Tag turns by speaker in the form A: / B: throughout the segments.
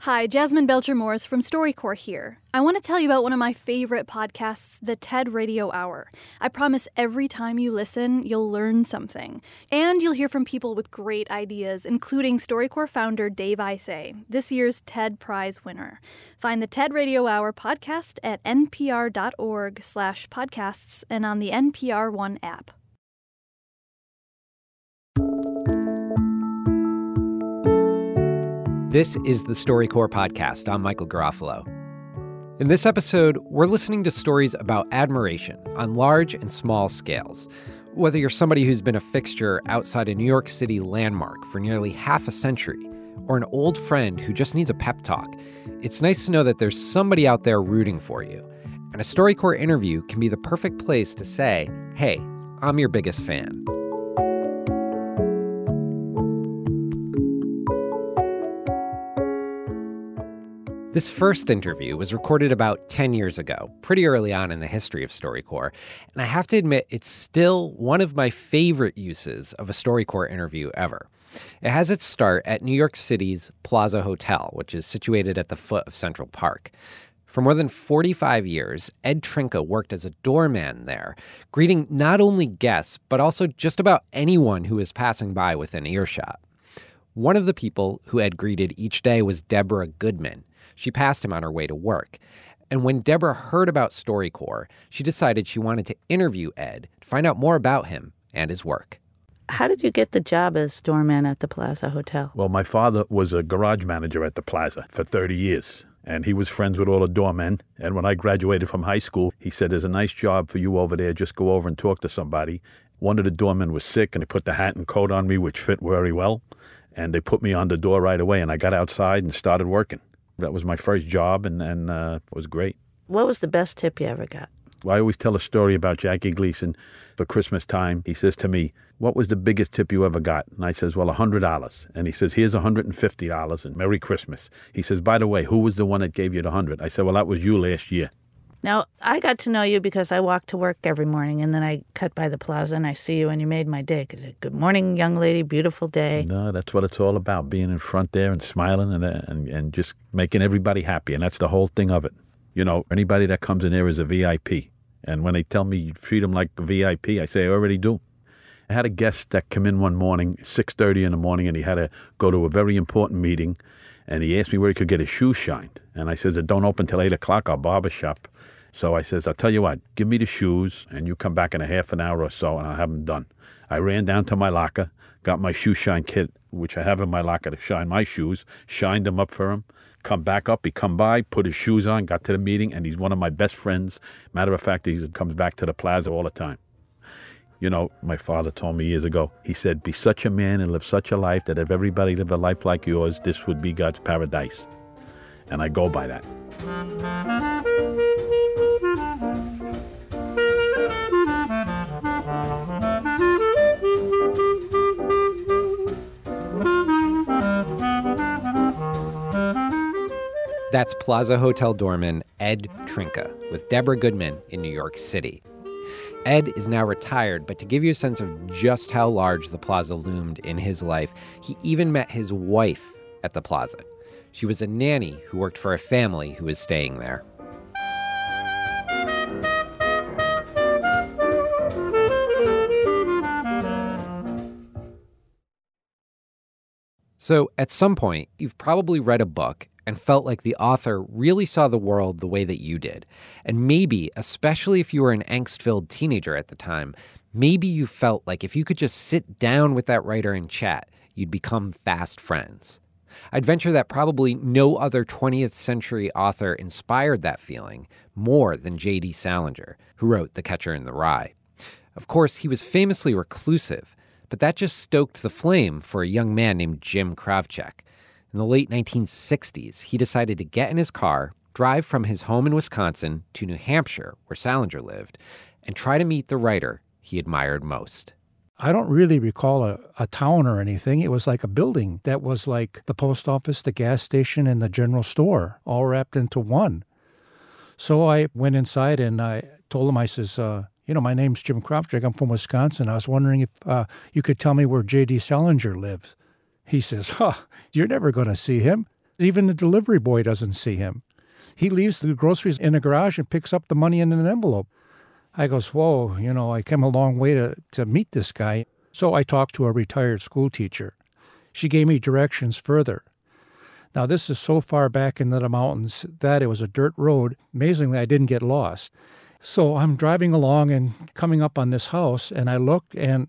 A: Hi, Jasmyn Belcher Morris from StoryCorps here. I want to tell you about one of my favorite podcasts, the TED Radio Hour. I promise every time you listen, you'll learn something. And you'll hear from people with great ideas, including StoryCorps founder Dave Isay, this year's TED Prize winner. Find the TED Radio Hour podcast at npr.org slash podcasts and on the NPR One app.
B: This is the StoryCorps podcast. I'm Michael Garofalo. In this episode, we're listening to stories about admiration on large and small scales. Whether you're somebody who's been a fixture outside a New York City landmark for nearly half a century, or an old friend who just needs a pep talk, it's nice to know that there's somebody out there rooting for you. And a StoryCorps interview can be the perfect place to say, hey, I'm your biggest fan. This first interview was recorded about 10 years ago, pretty early on in the history of StoryCorps, and I have to admit it's still one of my favorite uses of a StoryCorps interview ever. It has its start at New York City's Plaza Hotel, which is situated at the foot of Central Park. For more than 45 years, Ed Trinka worked as a doorman there, greeting not only guests, but also just about anyone who was passing by within earshot. One of the people who Ed greeted each day was Deborah Goodman. She passed him on her way to work. And when Deborah heard about StoryCorps, she decided she wanted to interview Ed to find out more about him and his work.
C: How did you get the job as doorman at the Plaza Hotel?
D: Well, my father was a garage manager at the Plaza for 30 years, and he was friends with all the doormen. And when I graduated from high school, he said, There's a nice job for you over there. Just go over and talk to somebody. One of the doormen was sick, and they put the hat and coat on me, which fit very well. And they put me on the door right away, and I got outside and started working. That was my first job, and, and uh, it was great.
C: What was the best tip you ever got?
D: I always tell a story about Jackie Gleason for Christmas time. He says to me, What was the biggest tip you ever got? And I says, Well, $100. And he says, Here's $150 and Merry Christmas. He says, By the way, who was the one that gave you the 100 I said, Well, that was you last year.
C: Now, I got to know you because I walk to work every morning and then I cut by the plaza and I see you and you made my day because uh, good morning, young lady, beautiful day.
D: No, that's what it's all about being in front there and smiling and, uh, and, and just making everybody happy. And that's the whole thing of it. You know, anybody that comes in there is a VIP. And when they tell me you treat them like a VIP, I say, I already do. I had a guest that come in one morning, 6.30 in the morning, and he had to go to a very important meeting. And he asked me where he could get his shoes shined. And I says, it don't open till 8 o'clock, our barber shop. So I says, I'll tell you what, give me the shoes and you come back in a half an hour or so and I'll have them done. I ran down to my locker, got my shoe shine kit, which I have in my locker to shine my shoes, shined them up for him, come back up, he come by, put his shoes on, got to the meeting, and he's one of my best friends. Matter of fact, he comes back to the plaza all the time. You know, my father told me years ago, he said, be such a man and live such a life that if everybody lived a life like yours, this would be God's paradise. And I go by that.
B: That's Plaza Hotel doorman Ed Trinka with Deborah Goodman in New York City. Ed is now retired, but to give you a sense of just how large the plaza loomed in his life, he even met his wife at the plaza. She was a nanny who worked for a family who was staying there. So, at some point, you've probably read a book and felt like the author really saw the world the way that you did. And maybe, especially if you were an angst filled teenager at the time, maybe you felt like if you could just sit down with that writer and chat, you'd become fast friends. I'd venture that probably no other 20th century author inspired that feeling more than J.D. Salinger, who wrote The Catcher in the Rye. Of course, he was famously reclusive, but that just stoked the flame for a young man named Jim Kravchuk. In the late 1960s, he decided to get in his car, drive from his home in Wisconsin to New Hampshire, where Salinger lived, and try to meet the writer he admired most.
E: I don't really recall a, a town or anything. It was like a building that was like the post office, the gas station, and the general store, all wrapped into one. So I went inside and I told him, I says, uh, you know, my name's Jim Kravchuk. I'm from Wisconsin. I was wondering if uh, you could tell me where J.D. Salinger lives. He says, huh, you're never going to see him. Even the delivery boy doesn't see him. He leaves the groceries in the garage and picks up the money in an envelope. I goes, whoa, you know, I came a long way to, to meet this guy. So I talked to a retired school teacher. She gave me directions further. Now, this is so far back into the mountains that it was a dirt road. Amazingly, I didn't get lost. So I'm driving along and coming up on this house, and I look, and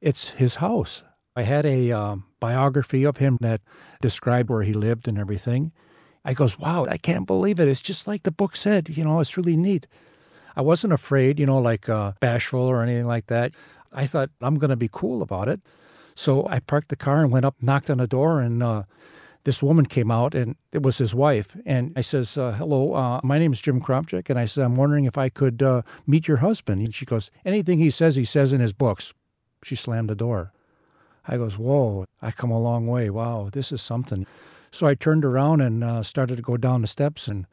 E: it's his house. I had a um, biography of him that described where he lived and everything. I goes, wow, I can't believe it. It's just like the book said. You know, it's really neat. I wasn't afraid, you know, like uh, bashful or anything like that. I thought I'm going to be cool about it. So I parked the car and went up, knocked on the door, and uh, this woman came out, and it was his wife. And I says, uh, "Hello, uh, my name is Jim Kravchuk, and I said I'm wondering if I could uh, meet your husband." And she goes, "Anything he says, he says in his books." She slammed the door. I goes, "Whoa! I come a long way. Wow, this is something." So I turned around and uh, started to go down the steps, and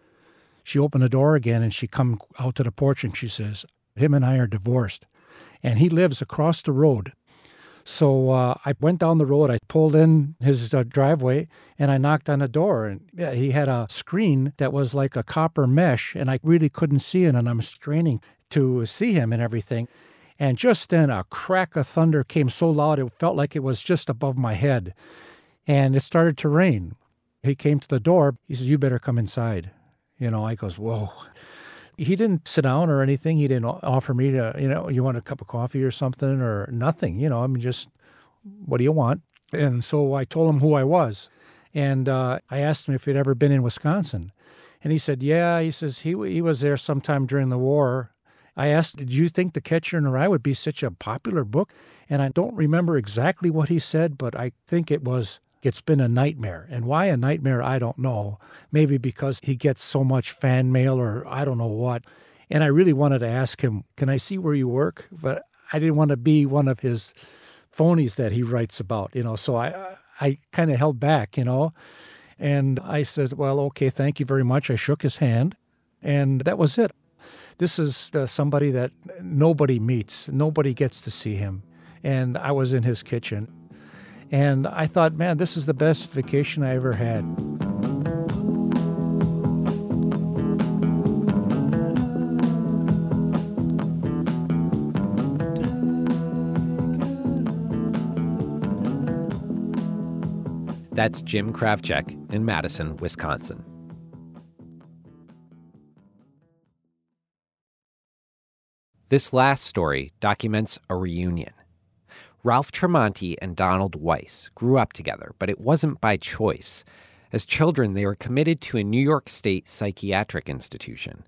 E: she opened the door again, and she come out to the porch, and she says, "Him and I are divorced, and he lives across the road." So uh, I went down the road. I pulled in his uh, driveway and I knocked on the door. And yeah, he had a screen that was like a copper mesh, and I really couldn't see it. And I'm straining to see him and everything. And just then, a crack of thunder came so loud it felt like it was just above my head. And it started to rain. He came to the door. He says, You better come inside. You know, I goes, Whoa. He didn't sit down or anything. He didn't offer me to, you know, you want a cup of coffee or something or nothing. You know, I mean, just what do you want? And so I told him who I was. And uh, I asked him if he'd ever been in Wisconsin. And he said, Yeah. He says he, he was there sometime during the war. I asked, Did you think The Catcher in the Rye would be such a popular book? And I don't remember exactly what he said, but I think it was it's been a nightmare. And why a nightmare, I don't know. Maybe because he gets so much fan mail or I don't know what. And I really wanted to ask him, Can I see where you work? But I didn't want to be one of his phonies that he writes about, you know. So I, I kind of held back, you know. And I said, Well, okay, thank you very much. I shook his hand, and that was it. This is uh, somebody that nobody meets, nobody gets to see him. And I was in his kitchen. And I thought, man, this is the best vacation I ever had.
B: That's Jim Kravchuk in Madison, Wisconsin. This last story documents a reunion. Ralph Tremonti and Donald Weiss grew up together, but it wasn't by choice. As children, they were committed to a New York State psychiatric institution.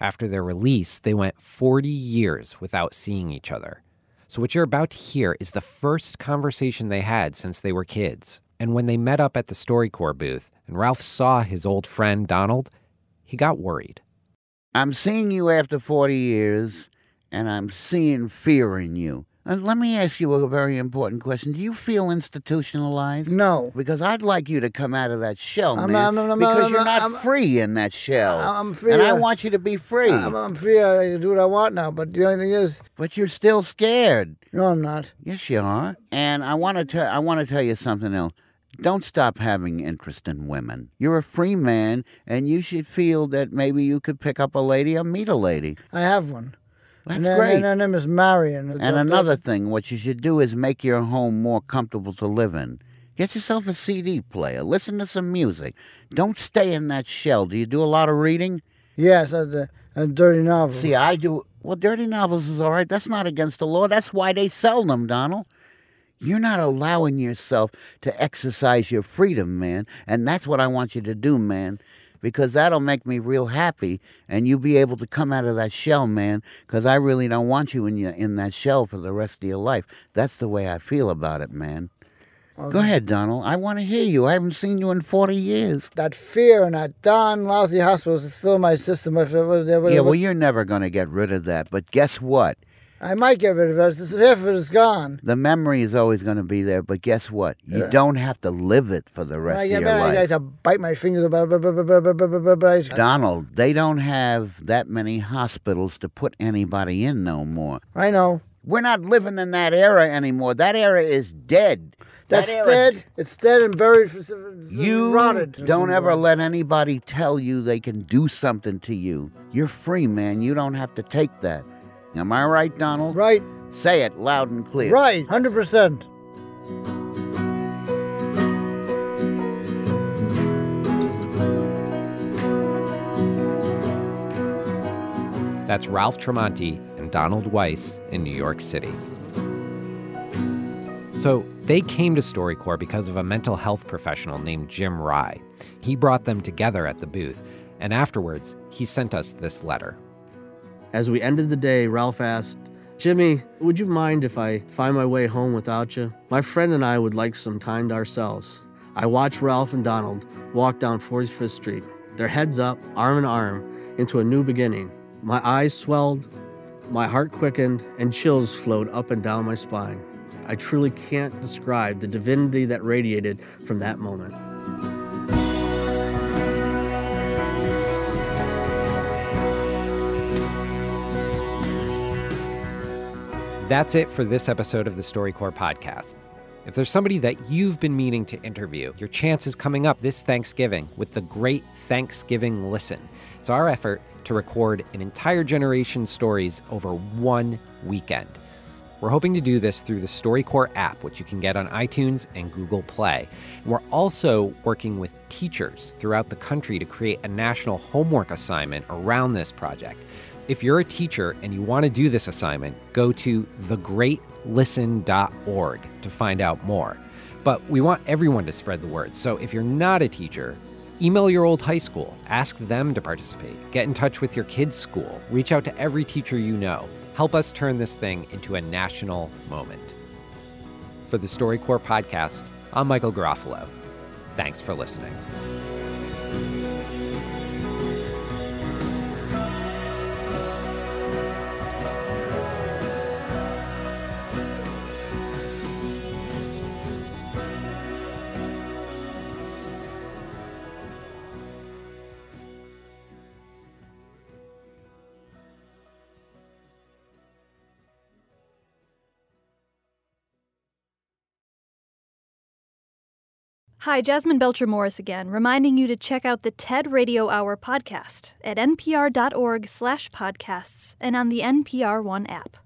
B: After their release, they went 40 years without seeing each other. So, what you're about to hear is the first conversation they had since they were kids. And when they met up at the StoryCorps booth and Ralph saw his old friend Donald, he got worried.
F: I'm seeing you after 40 years, and I'm seeing fear in you. And let me ask you a very important question. Do you feel institutionalized?
G: No.
F: Because I'd like you to come out of that shell,
G: I'm-
F: man.
G: I'm- I'm-
F: because you're not free in that shell.
G: I'm free,
F: And I want you to be free.
G: I'm, I'm free. I do what I want now. But the only thing is,
F: but you're still scared.
G: no, I'm not.
F: Yes, you are. And I want to tell I want to tell you something else. Don't stop having interest in women. You're a free man, and you should feel that maybe you could pick up a lady or meet a lady.
G: I have one.
F: That's
G: and then,
F: great.
G: And her name is Marion.
F: And another thing, what you should do is make your home more comfortable to live in. Get yourself a CD player. Listen to some music. Don't stay in that shell. Do you do a lot of reading?
G: Yes, a, a, a dirty novels.
F: See, I do. Well, dirty novels is all right. That's not against the law. That's why they sell them, Donald. You're not allowing yourself to exercise your freedom, man. And that's what I want you to do, man. Because that'll make me real happy, and you'll be able to come out of that shell, man. Because I really don't want you in your, in that shell for the rest of your life. That's the way I feel about it, man. Go ahead, Donald. I want to hear you. I haven't seen you in 40 years.
G: that fear and that darn lousy hospitals is still in my system. If it was, if it
F: Yeah, well, you're never going to get rid of that. But guess what?
G: I might get rid of it if it's gone.
F: The memory is always going to be there, but guess what? You
G: yeah.
F: don't have to live it for the rest of your
G: life. I I to bite my fingers.
F: Donald, they don't have that many hospitals to put anybody in no more.
G: I know.
F: We're not living in that era anymore. That era is dead.
G: That's
F: that
G: dead. It's dead and buried for
F: you.
G: Rotted.
F: Don't ever let anybody tell you they can do something to you. You're free, man. You don't have to take that. Am I right, Donald?
G: Right,
F: Say it loud and clear.
G: right, hundred percent.
B: That's Ralph Tremonti and Donald Weiss in New York City. So they came to StoryCorps because of a mental health professional named Jim Rye. He brought them together at the booth, and afterwards, he sent us this letter.
H: As we ended the day, Ralph asked, Jimmy, would you mind if I find my way home without you? My friend and I would like some time to ourselves. I watched Ralph and Donald walk down 45th Street, their heads up, arm in arm, into a new beginning. My eyes swelled, my heart quickened, and chills flowed up and down my spine. I truly can't describe the divinity that radiated from that moment.
B: That's it for this episode of the StoryCorps podcast. If there's somebody that you've been meaning to interview, your chance is coming up this Thanksgiving with the Great Thanksgiving Listen. It's our effort to record an entire generation's stories over one weekend. We're hoping to do this through the StoryCorps app, which you can get on iTunes and Google Play. And we're also working with teachers throughout the country to create a national homework assignment around this project. If you're a teacher and you want to do this assignment, go to thegreatlisten.org to find out more. But we want everyone to spread the word. So if you're not a teacher, email your old high school, ask them to participate, get in touch with your kid's school, reach out to every teacher you know. Help us turn this thing into a national moment. For the StoryCorps podcast, I'm Michael Garofalo. Thanks for listening.
A: Hi, Jasmyn Belcher Morris again, reminding you to check out the TED Radio Hour podcast at npr.org slash podcasts and on the NPR One app.